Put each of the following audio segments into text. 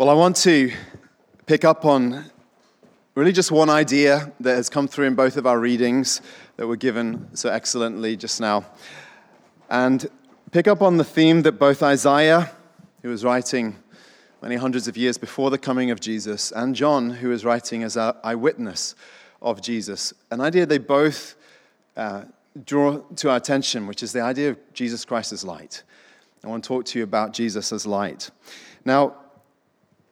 Well, I want to pick up on really just one idea that has come through in both of our readings that were given so excellently just now. And pick up on the theme that both Isaiah, who was writing many hundreds of years before the coming of Jesus, and John, who was writing as an eyewitness of Jesus, an idea they both uh, draw to our attention, which is the idea of Jesus Christ as light. I want to talk to you about Jesus as light. Now,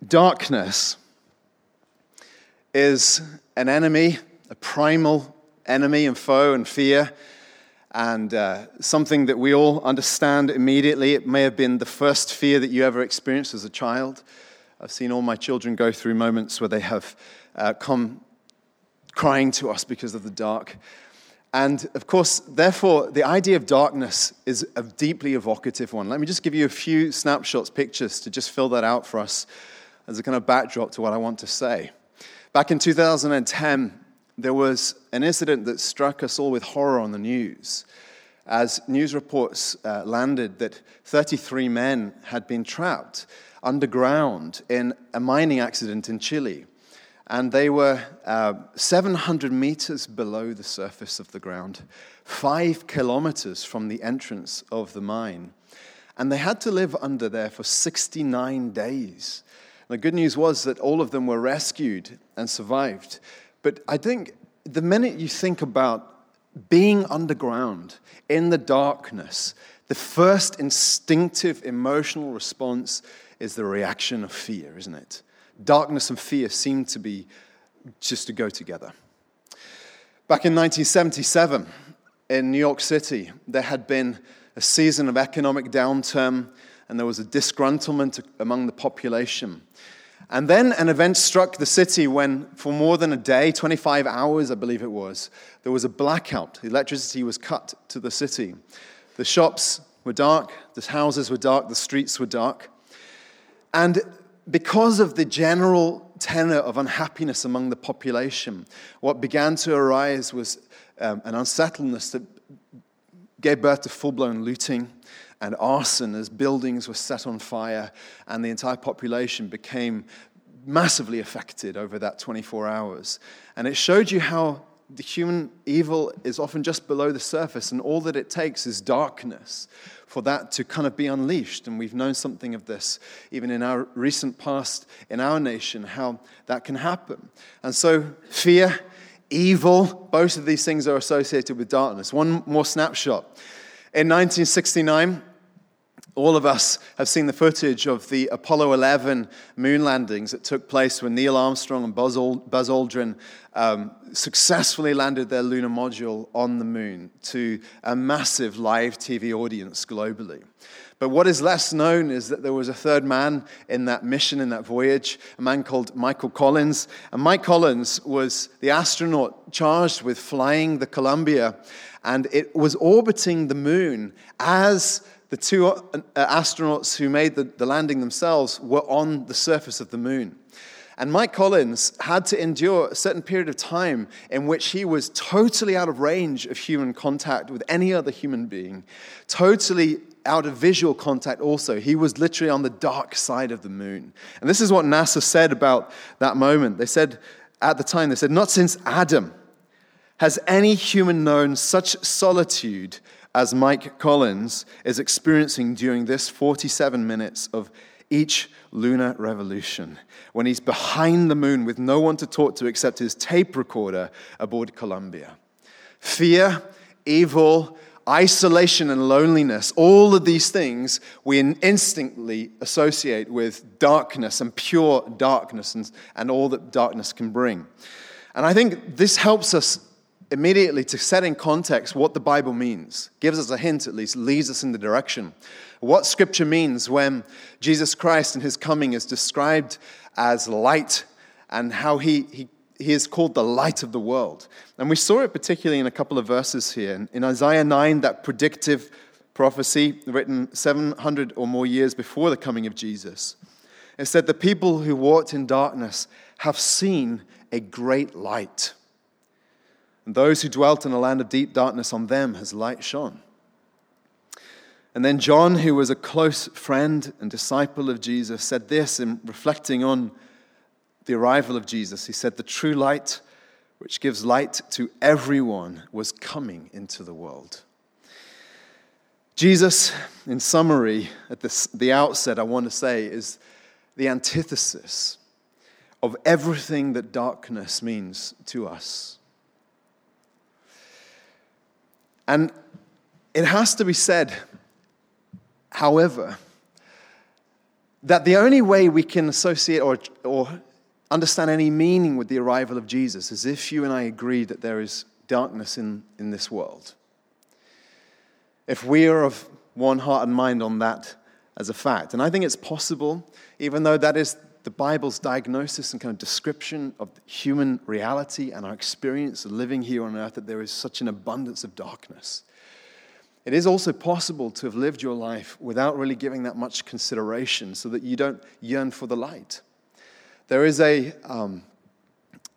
Darkness is an enemy, a primal enemy and foe and fear, and uh, something that we all understand immediately. It may have been the first fear that you ever experienced as a child. I've seen all my children go through moments where they have uh, come crying to us because of the dark. And of course, therefore, the idea of darkness is a deeply evocative one. Let me just give you a few snapshots, pictures to just fill that out for us as a kind of backdrop to what I want to say. Back in 2010, there was an incident that struck us all with horror on the news as news reports uh, landed that 33 men had been trapped underground in a mining accident in Chile. And they were uh, 700 meters below the surface of the ground, five kilometers from the entrance of the mine. And they had to live under there for 69 days. The good news was that all of them were rescued and survived. But I think the minute you think about being underground in the darkness, the first instinctive emotional response is the reaction of fear, isn't it? Darkness and fear seem to be just to go together. Back in 1977, in New York City, there had been a season of economic downturn and there was a disgruntlement among the population. And then an event struck the city when, for more than a day, 25 hours, I believe it was, there was a blackout. Electricity was cut to the city. The shops were dark, the houses were dark, the streets were dark. And because of the general tenor of unhappiness among the population, what began to arise was um, an unsettledness that gave birth to full blown looting and arson as buildings were set on fire, and the entire population became massively affected over that 24 hours. And it showed you how the human evil is often just below the surface, and all that it takes is darkness for that to kind of be unleashed. And we've known something of this even in our recent past in our nation, how that can happen. And so, fear, evil, both of these things are associated with darkness. One more snapshot. In 1969, all of us have seen the footage of the Apollo 11 moon landings that took place when Neil Armstrong and Buzz, Aldrin um, successfully landed their lunar module on the moon to a massive live TV audience globally. But what is less known is that there was a third man in that mission, in that voyage, a man called Michael Collins. And Mike Collins was the astronaut charged with flying the Columbia, and it was orbiting the moon as the two uh, astronauts who made the, the landing themselves were on the surface of the moon. And Mike Collins had to endure a certain period of time in which he was totally out of range of human contact with any other human being, totally out of visual contact also. He was literally on the dark side of the moon. And this is what NASA said about that moment. They said at the time, they said, Not since Adam has any human known such solitude as Mike Collins is experiencing during this 47 minutes of each lunar revolution when he's behind the moon with no one to talk to except his tape recorder aboard Columbia. Fear, evil, isolation, and loneliness, all of these things we instinctively associate with darkness and pure darkness and, and all that darkness can bring. And I think this helps us immediately to set in context what the Bible means, gives us a hint at least, leads us in the direction. What Scripture means when Jesus Christ and his coming is described as light and how he, he, he is called the light of the world. And we saw it particularly in a couple of verses here. In Isaiah 9, that predictive prophecy written 700 or more years before the coming of Jesus, it said, The people who walked in darkness have seen a great light. And those who dwelt in a land of deep darkness, on them has light shone. And then John, who was a close friend and disciple of Jesus, said this in reflecting on the arrival of Jesus. He said, The true light, which gives light to everyone, was coming into the world. Jesus, in summary, at this, the outset, I want to say, is the antithesis of everything that darkness means to us. And it has to be said, however, that the only way we can associate or, or understand any meaning with the arrival of Jesus is if you and I agree that there is darkness in, in this world. If we are of one heart and mind on that as a fact. And I think it's possible, even though that is the Bible's diagnosis and kind of description of human reality and our experience of living here on earth, that there is such an abundance of darkness. It is also possible to have lived your life without really giving that much consideration so that you don't yearn for the light. There is a, um,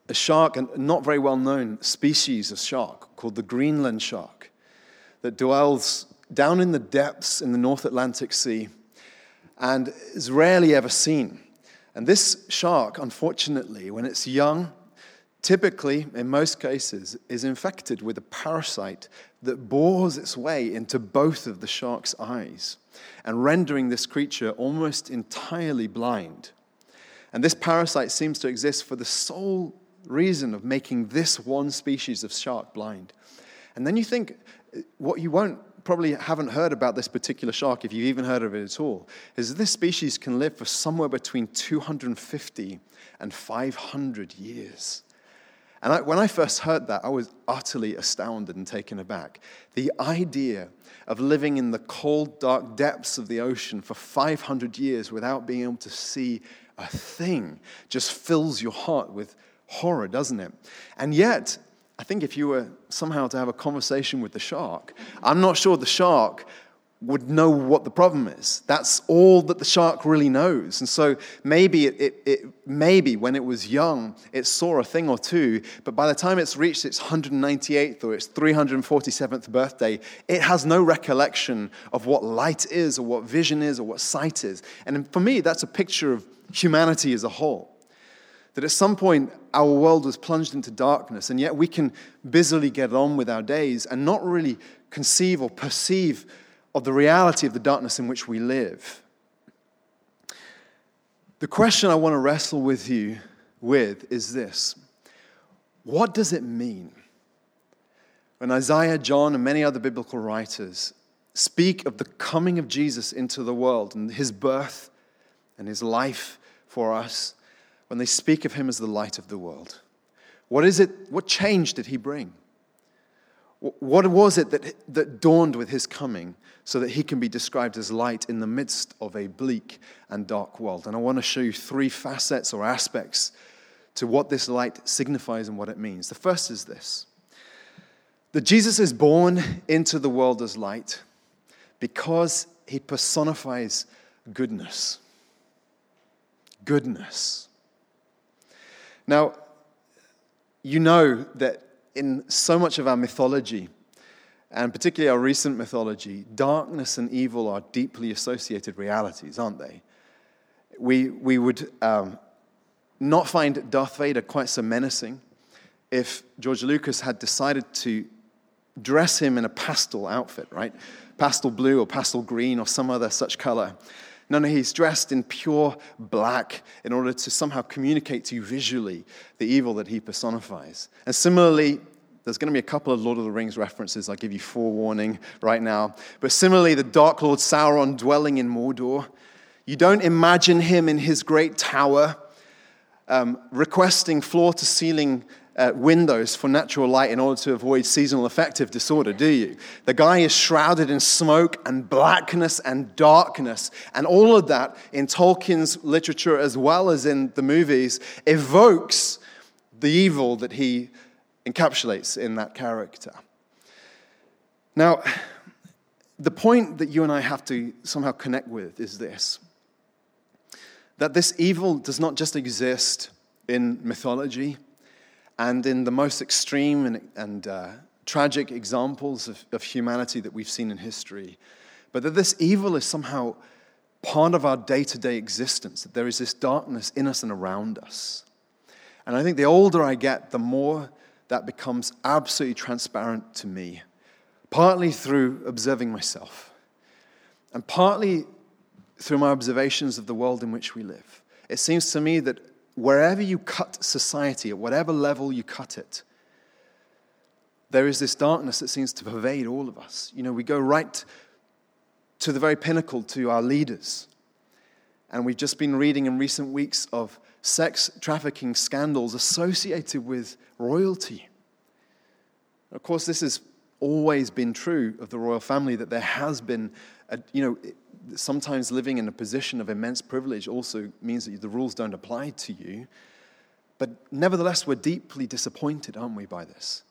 a shark, a not very well known species of shark called the Greenland shark that dwells down in the depths in the North Atlantic Sea and is rarely ever seen. And this shark, unfortunately, when it's young, typically, in most cases, is infected with a parasite that bores its way into both of the shark's eyes and rendering this creature almost entirely blind. And this parasite seems to exist for the sole reason of making this one species of shark blind. And then you think, what you won't probably haven't heard about this particular shark, if you've even heard of it at all, is this species can live for somewhere between 250 and 500 years. And I, when I first heard that, I was utterly astounded and taken aback. The idea of living in the cold, dark depths of the ocean for 500 years without being able to see a thing just fills your heart with horror, doesn't it? And yet, I think if you were somehow to have a conversation with the shark, I'm not sure the shark would know what the problem is. That's all that the shark really knows. And so maybe it, it, it, maybe when it was young, it saw a thing or two, but by the time it's reached its 198th or its 347th birthday, it has no recollection of what light is or what vision is or what sight is. And for me, that's a picture of humanity as a whole. That at some point our world was plunged into darkness, and yet we can busily get on with our days and not really conceive or perceive of the reality of the darkness in which we live. The question I want to wrestle with you with is this What does it mean when Isaiah, John, and many other biblical writers speak of the coming of Jesus into the world and his birth and his life for us? When they speak of him as the light of the world? What is it? What change did he bring? What was it that, that dawned with his coming so that he can be described as light in the midst of a bleak and dark world? And I want to show you three facets or aspects to what this light signifies and what it means. The first is this that Jesus is born into the world as light because he personifies goodness. Goodness. Now, you know that in so much of our mythology, and particularly our recent mythology, darkness and evil are deeply associated realities, aren't they? We, we would um, not find Darth Vader quite so menacing if George Lucas had decided to dress him in a pastel outfit, right? Pastel blue or pastel green or some other such color. No, no, he's dressed in pure black in order to somehow communicate to you visually the evil that he personifies. And similarly, there's going to be a couple of Lord of the Rings references. I'll give you forewarning right now. But similarly, the Dark Lord Sauron dwelling in Mordor. You don't imagine him in his great tower um, requesting floor to ceiling uh, windows for natural light in order to avoid seasonal affective disorder, do you? The guy is shrouded in smoke and blackness and darkness. And all of that in Tolkien's literature as well as in the movies evokes the evil that he encapsulates in that character. Now, the point that you and I have to somehow connect with is this that this evil does not just exist in mythology and in the most extreme and, and uh, tragic examples of, of humanity that we've seen in history, but that this evil is somehow part of our day to day existence, that there is this darkness in us and around us. And I think the older I get, the more that becomes absolutely transparent to me, partly through observing myself, and partly through my observations of the world in which we live. It seems to me that wherever you cut society, at whatever level you cut it, there is this darkness that seems to pervade all of us. You know, we go right to the very pinnacle to our leaders. And we've just been reading in recent weeks of sex trafficking scandals associated with royalty. Of course, this has always been true of the royal family that there has been, a, you know, sometimes living in a position of immense privilege also means that the rules don't apply to you. But nevertheless, we're deeply disappointed, aren't we, by this?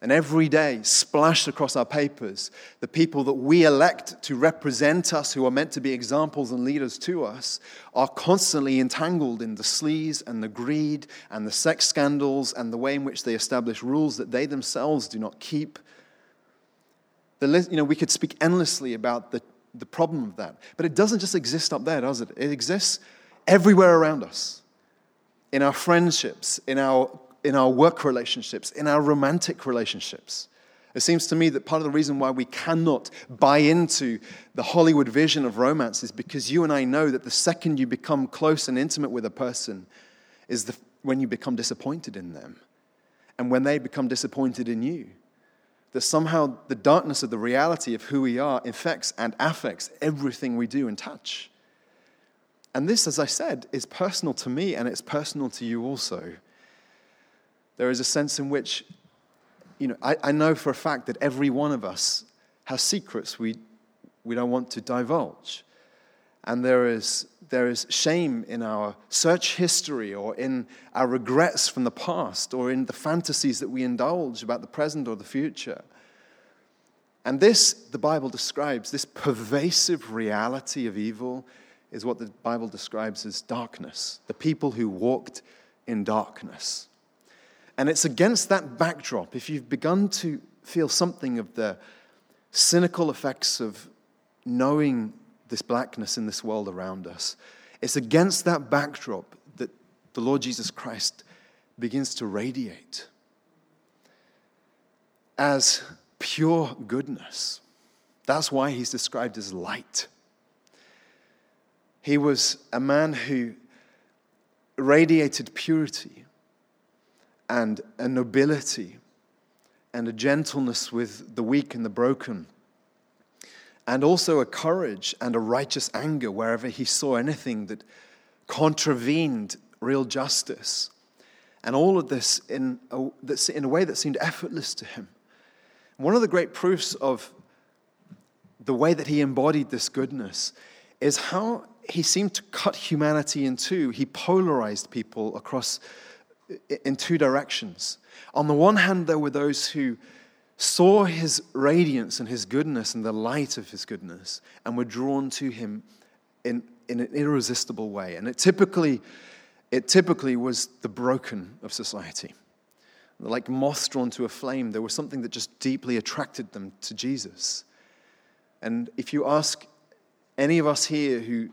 And every day, splashed across our papers, the people that we elect to represent us, who are meant to be examples and leaders to us, are constantly entangled in the sleaze and the greed and the sex scandals and the way in which they establish rules that they themselves do not keep. The, you know, we could speak endlessly about the, the problem of that. But it doesn't just exist up there, does it? It exists everywhere around us in our friendships, in our in our work relationships, in our romantic relationships. It seems to me that part of the reason why we cannot buy into the Hollywood vision of romance is because you and I know that the second you become close and intimate with a person is the, when you become disappointed in them and when they become disappointed in you. That somehow the darkness of the reality of who we are infects and affects everything we do and touch. And this, as I said, is personal to me and it's personal to you also. There is a sense in which, you know, I, I know for a fact that every one of us has secrets we, we don't want to divulge. And there is, there is shame in our search history or in our regrets from the past or in the fantasies that we indulge about the present or the future. And this, the Bible describes, this pervasive reality of evil is what the Bible describes as darkness, the people who walked in darkness. And it's against that backdrop, if you've begun to feel something of the cynical effects of knowing this blackness in this world around us, it's against that backdrop that the Lord Jesus Christ begins to radiate as pure goodness. That's why he's described as light. He was a man who radiated purity and a nobility and a gentleness with the weak and the broken, and also a courage and a righteous anger wherever he saw anything that contravened real justice. And all of this in a, in a way that seemed effortless to him. One of the great proofs of the way that he embodied this goodness is how he seemed to cut humanity in two. He polarized people across in two directions. On the one hand, there were those who saw his radiance and his goodness and the light of his goodness and were drawn to him in, in an irresistible way. And it typically, it typically was the broken of society. Like moths drawn to a flame, there was something that just deeply attracted them to Jesus. And if you ask any of us here who,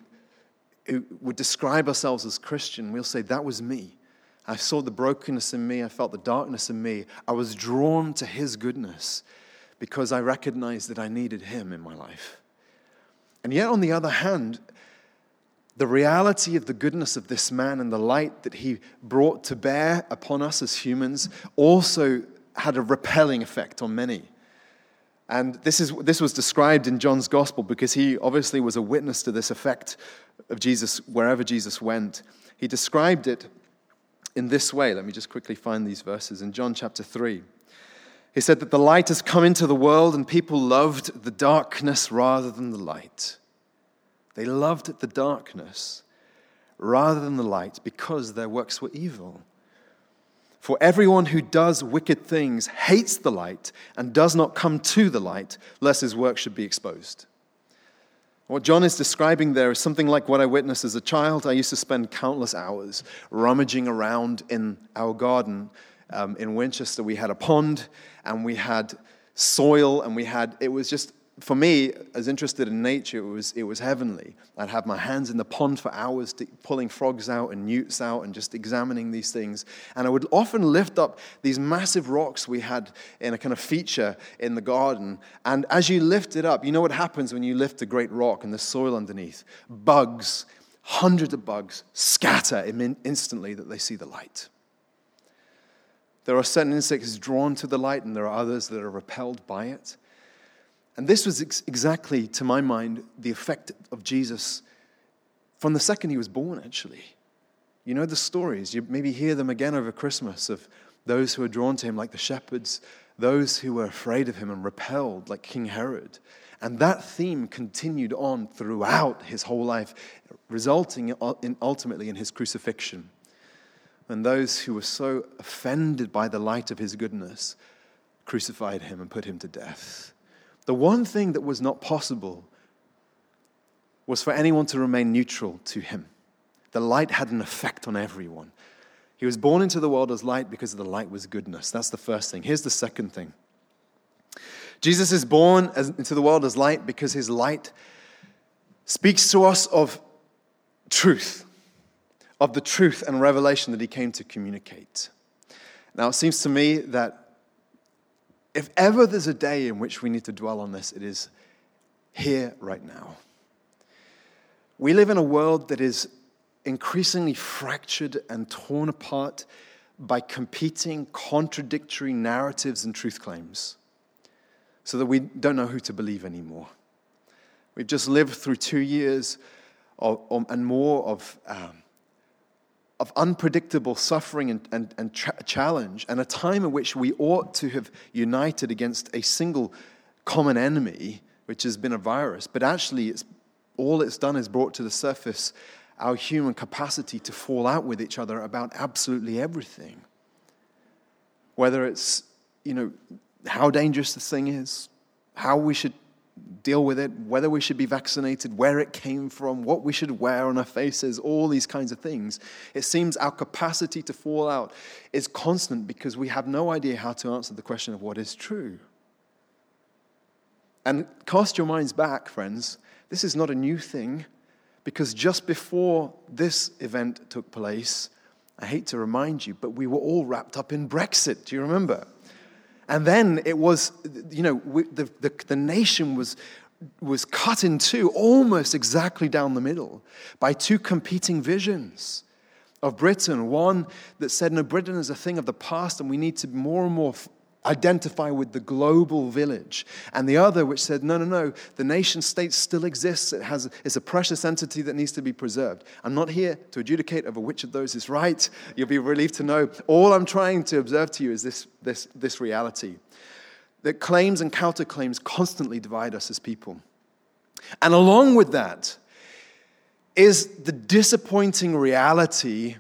who would describe ourselves as Christian, we'll say, That was me. I saw the brokenness in me. I felt the darkness in me. I was drawn to His goodness because I recognized that I needed Him in my life. And yet, on the other hand, the reality of the goodness of this man and the light that he brought to bear upon us as humans also had a repelling effect on many. And this, is, this was described in John's gospel because he obviously was a witness to this effect of Jesus wherever Jesus went. He described it in this way. Let me just quickly find these verses in John chapter 3. He said that the light has come into the world and people loved the darkness rather than the light. They loved the darkness rather than the light because their works were evil. For everyone who does wicked things hates the light and does not come to the light, lest his work should be exposed. What John is describing there is something like what I witnessed as a child. I used to spend countless hours rummaging around in our garden um, in Winchester. We had a pond and we had soil and we had, it was just for me, as interested in nature, it was, it was heavenly. I'd have my hands in the pond for hours, pulling frogs out and newts out and just examining these things. And I would often lift up these massive rocks we had in a kind of feature in the garden. And as you lift it up, you know what happens when you lift a great rock and the soil underneath? Bugs, hundreds of bugs, scatter instantly that they see the light. There are certain insects drawn to the light, and there are others that are repelled by it. And this was ex- exactly, to my mind, the effect of Jesus from the second he was born, actually. You know the stories. You maybe hear them again over Christmas of those who were drawn to him, like the shepherds, those who were afraid of him and repelled, like King Herod. And that theme continued on throughout his whole life, resulting in ultimately in his crucifixion. And those who were so offended by the light of his goodness crucified him and put him to death. The one thing that was not possible was for anyone to remain neutral to him. The light had an effect on everyone. He was born into the world as light because the light was goodness. That's the first thing. Here's the second thing Jesus is born as, into the world as light because his light speaks to us of truth, of the truth and revelation that he came to communicate. Now, it seems to me that if ever there's a day in which we need to dwell on this, it is here right now. We live in a world that is increasingly fractured and torn apart by competing, contradictory narratives and truth claims, so that we don't know who to believe anymore. We've just lived through two years of, and more of um, of unpredictable suffering and, and, and tra- challenge, and a time in which we ought to have united against a single common enemy, which has been a virus, but actually it's, all it's done is brought to the surface our human capacity to fall out with each other about absolutely everything. Whether it's, you know, how dangerous the thing is, how we should deal with it, whether we should be vaccinated, where it came from, what we should wear on our faces, all these kinds of things. It seems our capacity to fall out is constant because we have no idea how to answer the question of what is true. And cast your minds back, friends. This is not a new thing because just before this event took place, I hate to remind you, but we were all wrapped up in Brexit. Do you remember? And then it was, you know, the, the, the nation was, was cut in two, almost exactly down the middle, by two competing visions of Britain. One that said, no, Britain is a thing of the past, and we need to be more and more identify with the global village. And the other, which said, no, no, no, the nation state still exists. It has, it's a precious entity that needs to be preserved. I'm not here to adjudicate over which of those is right. You'll be relieved to know. All I'm trying to observe to you is this, this, this reality that claims and counterclaims constantly divide us as people. And along with that is the disappointing reality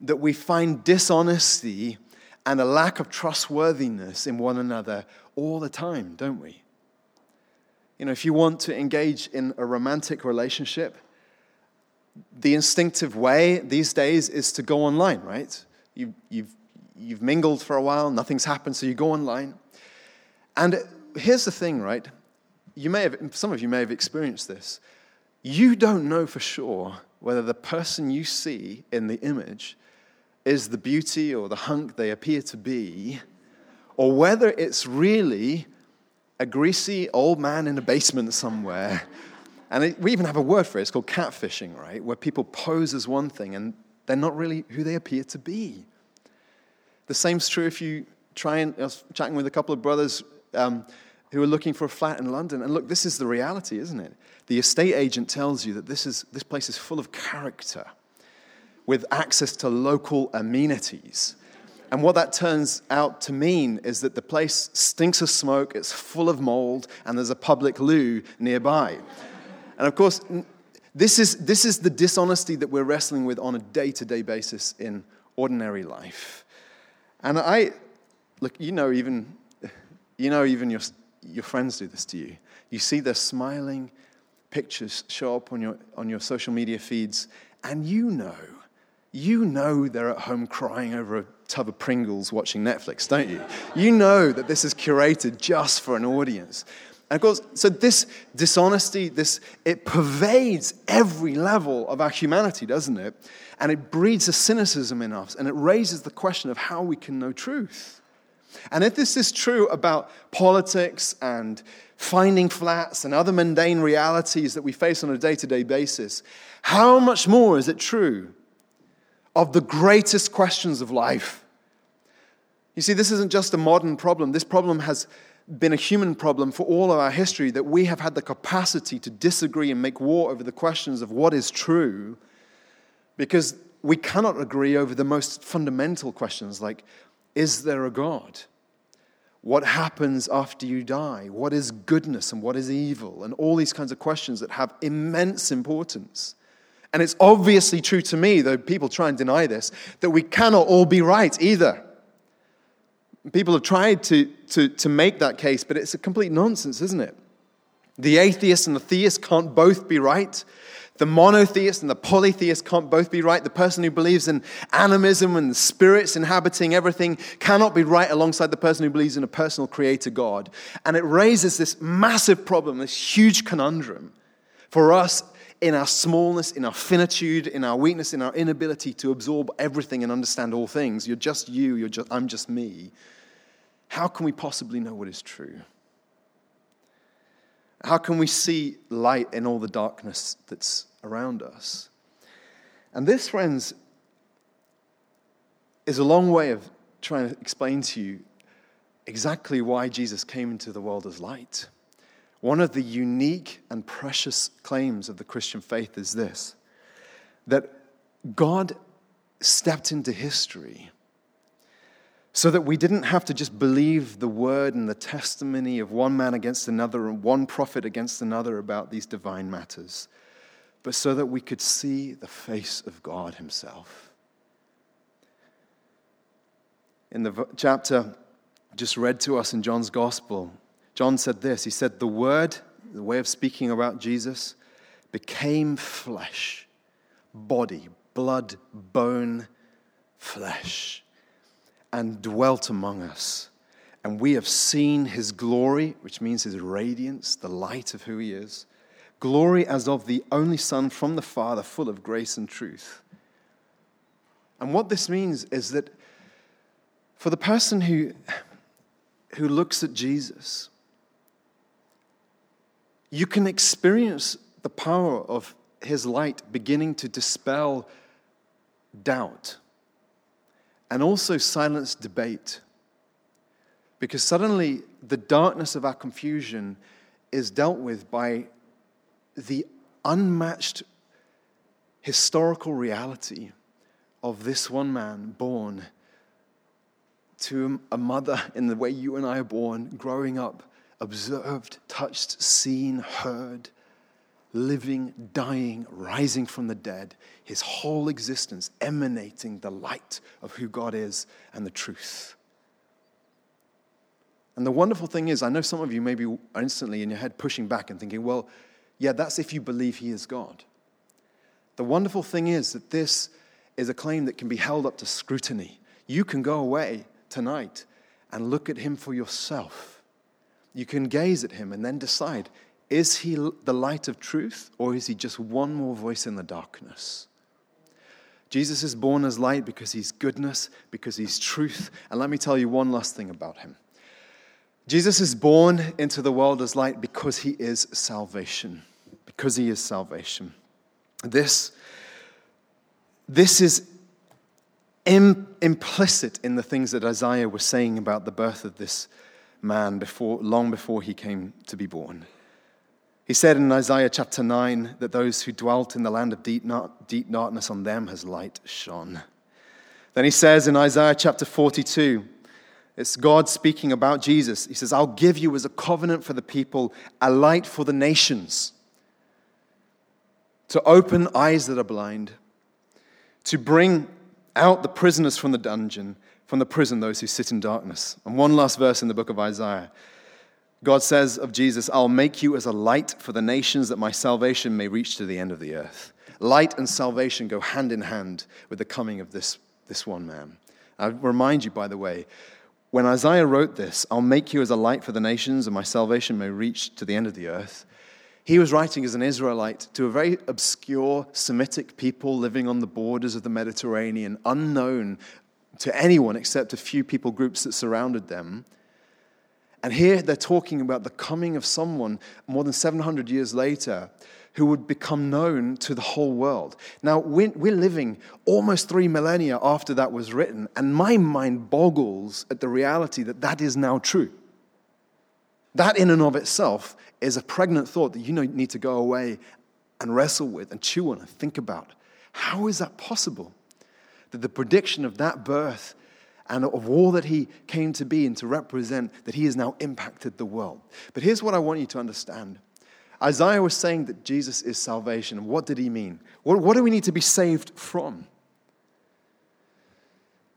that we find dishonesty and a lack of trustworthiness in one another all the time, don't we? You know, if you want to engage in a romantic relationship, the instinctive way these days is to go online, right? You, you've, you've mingled for a while, nothing's happened, so you go online. And here's the thing, right? You may have, some of you may have experienced this. You don't know for sure whether the person you see in the image is the beauty or the hunk they appear to be, or whether it's really a greasy old man in a basement somewhere. And it, we even have a word for it, it's called catfishing, right? Where people pose as one thing and they're not really who they appear to be. The same's true if you try and, I was chatting with a couple of brothers um, who are looking for a flat in London. And look, this is the reality, isn't it? The estate agent tells you that this, is, this place is full of character with access to local amenities. And what that turns out to mean is that the place stinks of smoke, it's full of mold, and there's a public loo nearby. And of course, this is, this is the dishonesty that we're wrestling with on a day to day basis in ordinary life. And I, look, you know, even, you know, even your, your friends do this to you. You see their smiling pictures show up on your, on your social media feeds, and you know you know they're at home crying over a tub of Pringles watching Netflix, don't you? You know that this is curated just for an audience. And of course, so this dishonesty, this it pervades every level of our humanity, doesn't it? And it breeds a cynicism in us, and it raises the question of how we can know truth. And if this is true about politics and finding flats and other mundane realities that we face on a day to day basis, how much more is it true of the greatest questions of life? You see, this isn't just a modern problem. This problem has been a human problem for all of our history that we have had the capacity to disagree and make war over the questions of what is true because we cannot agree over the most fundamental questions like is there a God? What happens after you die? What is goodness and what is evil? And all these kinds of questions that have immense importance. And it's obviously true to me, though people try and deny this, that we cannot all be right either. People have tried to, to, to make that case, but it's a complete nonsense, isn't it? The atheist and the theist can't both be right. The monotheist and the polytheist can't both be right. The person who believes in animism and spirits inhabiting everything cannot be right alongside the person who believes in a personal creator God. And it raises this massive problem, this huge conundrum for us in our smallness, in our finitude, in our weakness, in our inability to absorb everything and understand all things. You're just you, you're just, I'm just me. How can we possibly know what is true? How can we see light in all the darkness that's around us? And this, friends, is a long way of trying to explain to you exactly why Jesus came into the world as light. One of the unique and precious claims of the Christian faith is this that God stepped into history so that we didn't have to just believe the word and the testimony of one man against another and one prophet against another about these divine matters, but so that we could see the face of God Himself. In the chapter just read to us in John's Gospel, John said this He said, The Word, the way of speaking about Jesus, became flesh, body, blood, bone, flesh and dwelt among us. And we have seen his glory, which means his radiance, the light of who he is. Glory as of the only Son from the Father, full of grace and truth. And what this means is that for the person who, who looks at Jesus, you can experience the power of his light beginning to dispel doubt and also silence debate. Because suddenly the darkness of our confusion is dealt with by the unmatched historical reality of this one man born to a mother in the way you and I are born, growing up, observed, touched, seen, heard, living, dying, rising from the dead, his whole existence emanating the light of who God is and the truth. And the wonderful thing is, I know some of you may be instantly in your head pushing back and thinking, well, yeah, that's if you believe he is God. The wonderful thing is that this is a claim that can be held up to scrutiny. You can go away tonight and look at him for yourself. You can gaze at him and then decide is he the light of truth, or is he just one more voice in the darkness? Jesus is born as light because he's goodness, because he's truth. And let me tell you one last thing about him. Jesus is born into the world as light because he is salvation. Because he is salvation. This, this is Im- implicit in the things that Isaiah was saying about the birth of this man before, long before he came to be born. He said in Isaiah chapter 9 that those who dwelt in the land of deep, deep darkness on them has light shone. Then he says in Isaiah chapter 42, it's God speaking about Jesus. He says, I'll give you as a covenant for the people, a light for the nations, to open eyes that are blind, to bring out the prisoners from the dungeon, from the prison, those who sit in darkness. And one last verse in the book of Isaiah. God says of Jesus, I'll make you as a light for the nations that my salvation may reach to the end of the earth. Light and salvation go hand in hand with the coming of this, this one man. I remind you, by the way, when Isaiah wrote this, I'll make you as a light for the nations, and my salvation may reach to the end of the earth. He was writing as an Israelite to a very obscure Semitic people living on the borders of the Mediterranean, unknown to anyone except a few people groups that surrounded them. And here they're talking about the coming of someone more than 700 years later who would become known to the whole world. Now, we're, we're living almost three millennia after that was written, and my mind boggles at the reality that that is now true. That, in and of itself, is a pregnant thought that you need to go away and wrestle with and chew on and think about. How is that possible? That the prediction of that birth and of all that he came to be and to represent, that he has now impacted the world. But here's what I want you to understand Isaiah was saying that Jesus is salvation. What did he mean? What, what do we need to be saved from?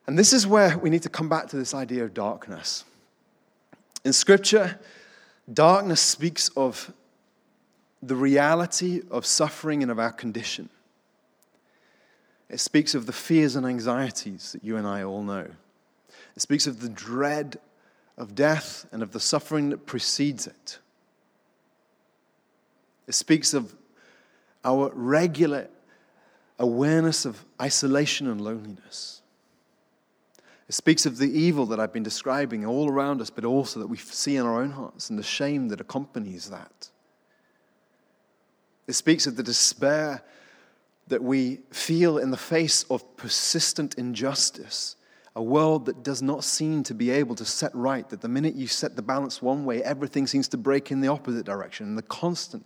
And this is where we need to come back to this idea of darkness. In Scripture, darkness speaks of the reality of suffering and of our condition. It speaks of the fears and anxieties that you and I all know. It speaks of the dread of death and of the suffering that precedes it. It speaks of our regular awareness of isolation and loneliness. It speaks of the evil that I've been describing all around us, but also that we see in our own hearts and the shame that accompanies that. It speaks of the despair that we feel in the face of persistent injustice, a world that does not seem to be able to set right, that the minute you set the balance one way, everything seems to break in the opposite direction, and the constant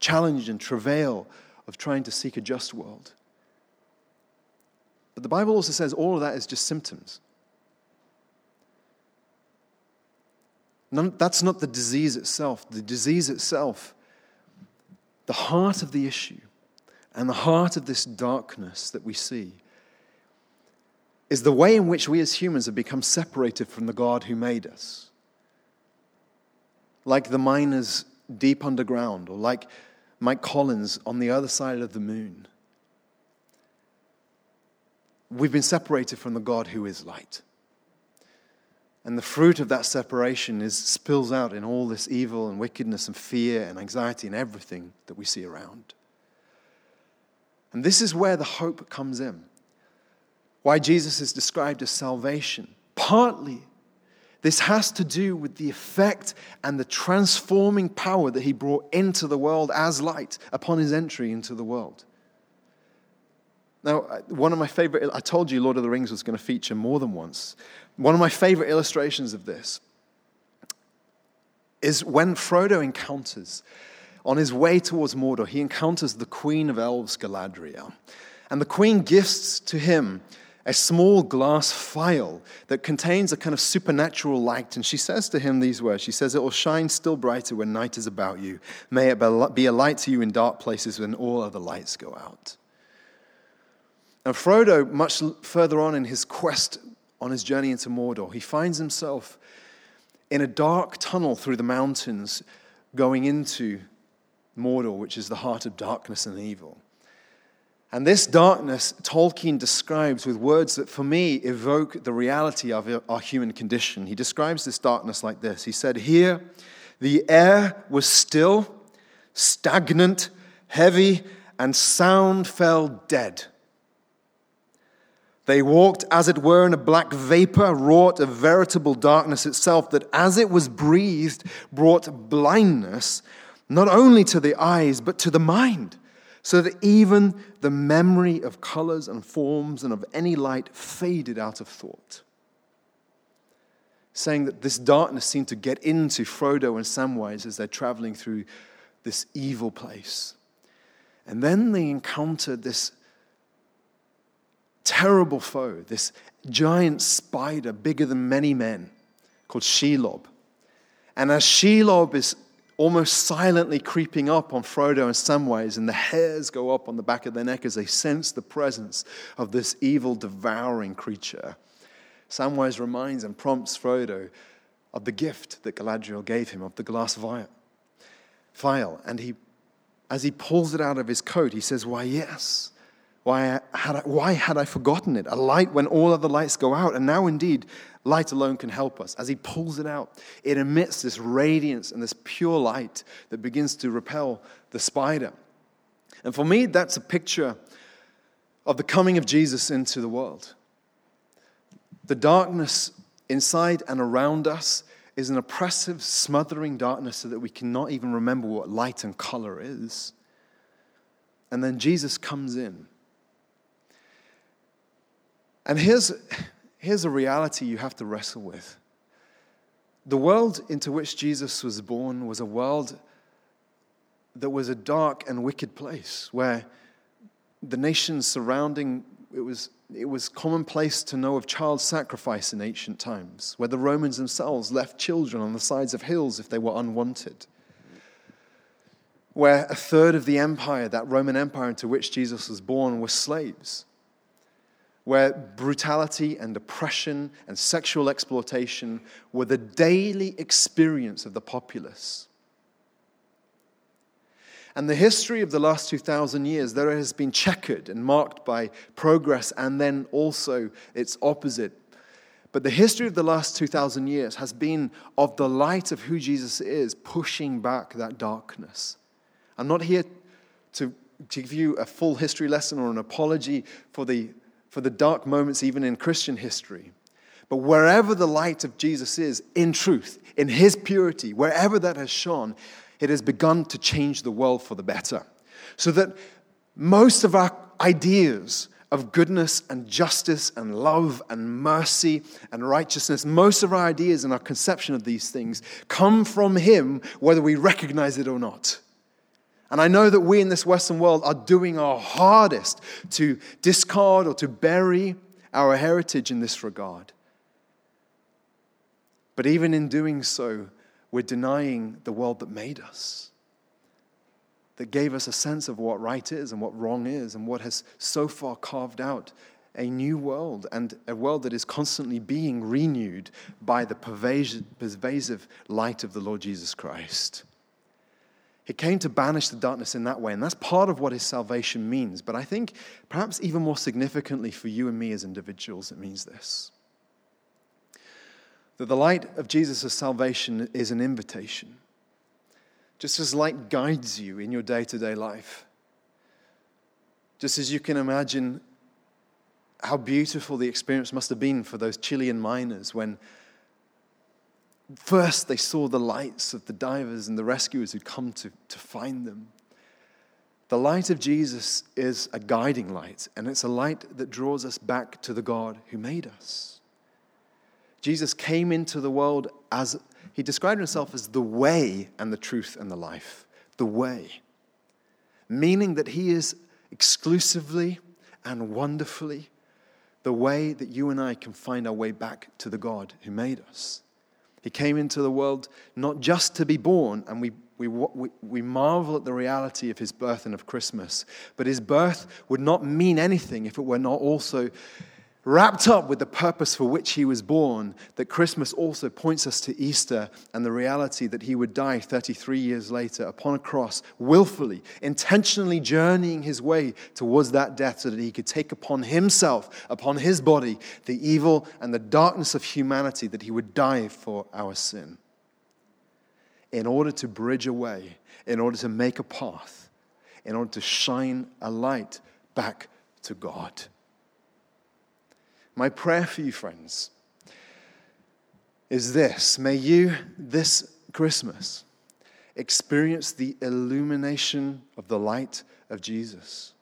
challenge and travail of trying to seek a just world. But the Bible also says all of that is just symptoms. None, that's not the disease itself. The disease itself, the heart of the issue and the heart of this darkness that we see, is the way in which we as humans have become separated from the God who made us. Like the miners deep underground, or like Mike Collins on the other side of the moon. We've been separated from the God who is light. And the fruit of that separation is spills out in all this evil and wickedness and fear and anxiety and everything that we see around. And this is where the hope comes in. Why Jesus is described as salvation. Partly this has to do with the effect and the transforming power that he brought into the world as light upon his entry into the world. Now, one of my favorite, I told you Lord of the Rings was going to feature more than once. One of my favorite illustrations of this is when Frodo encounters, on his way towards Mordor, he encounters the Queen of Elves, Galadriel. And the Queen gifts to him a small glass phial that contains a kind of supernatural light. And she says to him these words She says, It will shine still brighter when night is about you. May it be a light to you in dark places when all other lights go out. And Frodo, much further on in his quest on his journey into Mordor, he finds himself in a dark tunnel through the mountains going into Mordor, which is the heart of darkness and evil. And this darkness, Tolkien describes with words that for me evoke the reality of our human condition. He describes this darkness like this He said, Here, the air was still, stagnant, heavy, and sound fell dead. They walked, as it were, in a black vapor, wrought a veritable darkness itself, that as it was breathed, brought blindness, not only to the eyes, but to the mind so that even the memory of colors and forms and of any light faded out of thought. Saying that this darkness seemed to get into Frodo and Samwise as they're traveling through this evil place. And then they encountered this terrible foe, this giant spider bigger than many men called Shelob. And as Shelob is almost silently creeping up on Frodo in some ways, and the hairs go up on the back of their neck as they sense the presence of this evil, devouring creature. Samwise reminds and prompts Frodo of the gift that Galadriel gave him of the glass vial. And he, as he pulls it out of his coat, he says, Why, yes, Why had, I, why had I forgotten it? A light when all other lights go out. And now, indeed, light alone can help us. As he pulls it out, it emits this radiance and this pure light that begins to repel the spider. And for me, that's a picture of the coming of Jesus into the world. The darkness inside and around us is an oppressive, smothering darkness so that we cannot even remember what light and color is. And then Jesus comes in. And here's, here's a reality you have to wrestle with. The world into which Jesus was born was a world that was a dark and wicked place where the nations surrounding it was, it was commonplace to know of child sacrifice in ancient times, where the Romans themselves left children on the sides of hills if they were unwanted. Where a third of the empire, that Roman Empire into which Jesus was born, were slaves. Where brutality and oppression and sexual exploitation were the daily experience of the populace. And the history of the last 2,000 years, there has been checkered and marked by progress and then also its opposite. But the history of the last 2,000 years has been of the light of who Jesus is pushing back that darkness. I'm not here to, to give you a full history lesson or an apology for the, for the dark moments, even in Christian history. But wherever the light of Jesus is, in truth, in his purity, wherever that has shone, it has begun to change the world for the better. So that most of our ideas of goodness and justice and love and mercy and righteousness, most of our ideas and our conception of these things come from Him, whether we recognize it or not. And I know that we in this Western world are doing our hardest to discard or to bury our heritage in this regard. But even in doing so, we're denying the world that made us, that gave us a sense of what right is and what wrong is, and what has so far carved out a new world and a world that is constantly being renewed by the pervasive light of the Lord Jesus Christ. He came to banish the darkness in that way, and that's part of what his salvation means. But I think perhaps even more significantly for you and me as individuals, it means this that the light of Jesus' salvation is an invitation. Just as light guides you in your day to day life, just as you can imagine how beautiful the experience must have been for those Chilean miners when first they saw the lights of the divers and the rescuers who'd come to, to find them. The light of Jesus is a guiding light, and it's a light that draws us back to the God who made us. Jesus came into the world as he described himself as the way and the truth and the life. The way. Meaning that he is exclusively and wonderfully the way that you and I can find our way back to the God who made us. He came into the world not just to be born, and we, we, we, we marvel at the reality of his birth and of Christmas, but his birth would not mean anything if it were not also wrapped up with the purpose for which he was born, that Christmas also points us to Easter and the reality that he would die 33 years later upon a cross, willfully, intentionally journeying his way towards that death so that he could take upon himself, upon his body, the evil and the darkness of humanity, that he would die for our sin. In order to bridge a way, in order to make a path, in order to shine a light back to God. My prayer for you, friends, is this May you, this Christmas, experience the illumination of the light of Jesus,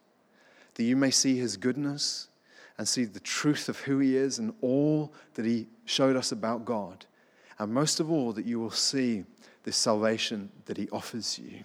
that you may see his goodness and see the truth of who he is and all that he showed us about God. And most of all, that you will see the salvation that he offers you.